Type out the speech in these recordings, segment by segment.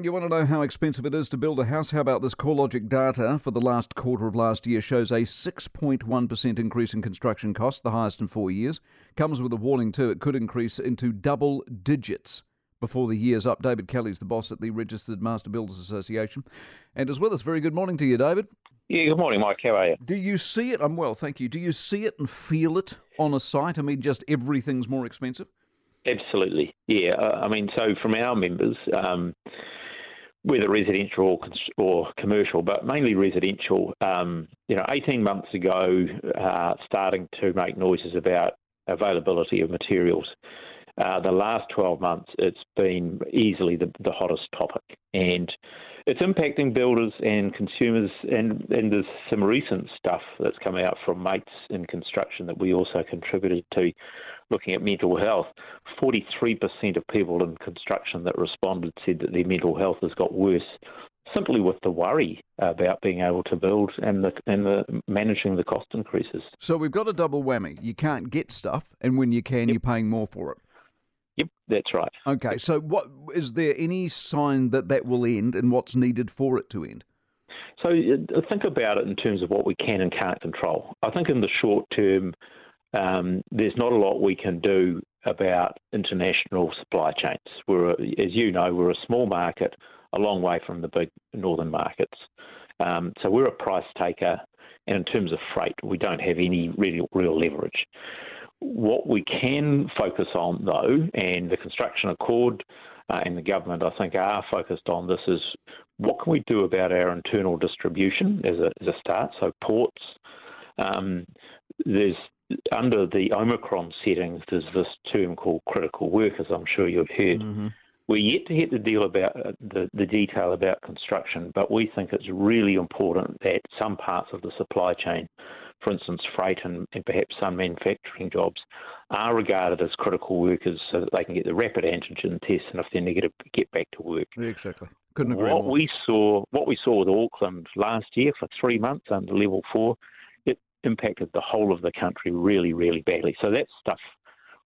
You want to know how expensive it is to build a house? How about this CoreLogic data for the last quarter of last year shows a 6.1% increase in construction costs, the highest in four years. Comes with a warning too, it could increase into double digits before the year's up. David Kelly's the boss at the Registered Master Builders Association and is with us. Very good morning to you, David. Yeah, good morning, Mike. How are you? Do you see it? I'm well, thank you. Do you see it and feel it on a site? I mean, just everything's more expensive? Absolutely, yeah. I mean, so from our members, um, whether residential or, commercial, but mainly residential. Um, you know, 18 months ago, uh, starting to make noises about availability of materials. Uh, the last 12 months, it's been easily the, the hottest topic, and it's impacting builders and consumers. And, and there's some recent stuff that's come out from mates in construction that we also contributed to, looking at mental health. 43% of people in construction that responded said that their mental health has got worse simply with the worry about being able to build and the and the managing the cost increases. So we've got a double whammy. You can't get stuff, and when you can, yep. you're paying more for it. Yep, that's right. Okay, so what is there any sign that that will end, and what's needed for it to end? So uh, think about it in terms of what we can and can't control. I think in the short term, um, there's not a lot we can do about international supply chains. We're, as you know, we're a small market, a long way from the big northern markets. Um, so we're a price taker, and in terms of freight, we don't have any real, real leverage. What we can focus on, though, and the construction accord uh, and the government, I think, are focused on this is what can we do about our internal distribution as a, as a start? So ports. Um, there's under the Omicron settings, there's this term called critical workers. I'm sure you've heard. Mm-hmm. We're yet to hit the deal about uh, the, the detail about construction, but we think it's really important that some parts of the supply chain for instance, freight and, and perhaps some manufacturing jobs, are regarded as critical workers so that they can get the rapid antigen test and if they're negative, get back to work. Yeah, exactly. Couldn't agree what more. we saw, what we saw with Auckland last year for three months under level four, impacted the whole of the country really, really badly. So that's stuff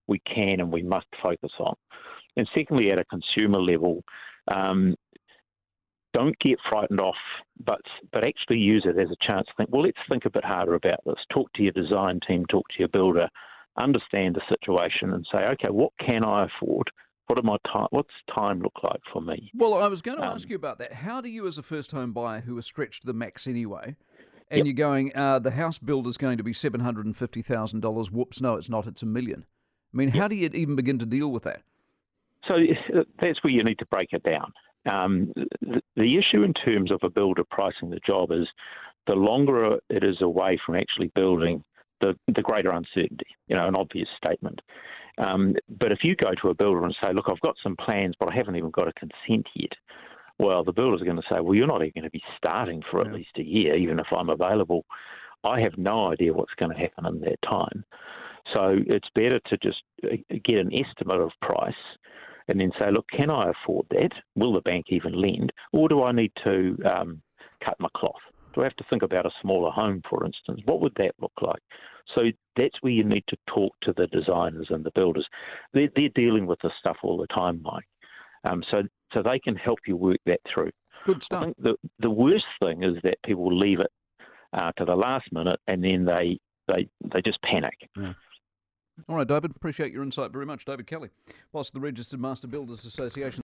we can and we must focus on. And secondly, at a consumer level, um, don't get frightened off, but but actually use it as a chance to think. Well, let's think a bit harder about this. Talk to your design team, talk to your builder, understand the situation, and say, okay, what can I afford? What am I time? What's time look like for me? Well, I was going to um, ask you about that. How do you, as a first home buyer who is stretched to the max anyway, and yep. you're going, uh, the house build is going to be seven hundred and fifty thousand dollars. Whoops, no, it's not. It's a million. I mean, yep. how do you even begin to deal with that? So that's where you need to break it down. Um, the, the issue in terms of a builder pricing the job is the longer it is away from actually building, the, the greater uncertainty, you know, an obvious statement. Um, but if you go to a builder and say, look, I've got some plans, but I haven't even got a consent yet, well, the builder's are going to say, well, you're not even going to be starting for yeah. at least a year, even if I'm available. I have no idea what's going to happen in that time. So it's better to just uh, get an estimate of price and then say, look, can I afford that? Will the bank even lend? Or do I need to um, cut my cloth? Do I have to think about a smaller home, for instance? What would that look like? So that's where you need to talk to the designers and the builders. They're, they're dealing with this stuff all the time, Mike. Um, so so they can help you work that through. Good stuff. I think the the worst thing is that people leave it uh, to the last minute and then they they they just panic. Yeah. All right, David. Appreciate your insight very much, David Kelly, of the Registered Master Builders Association.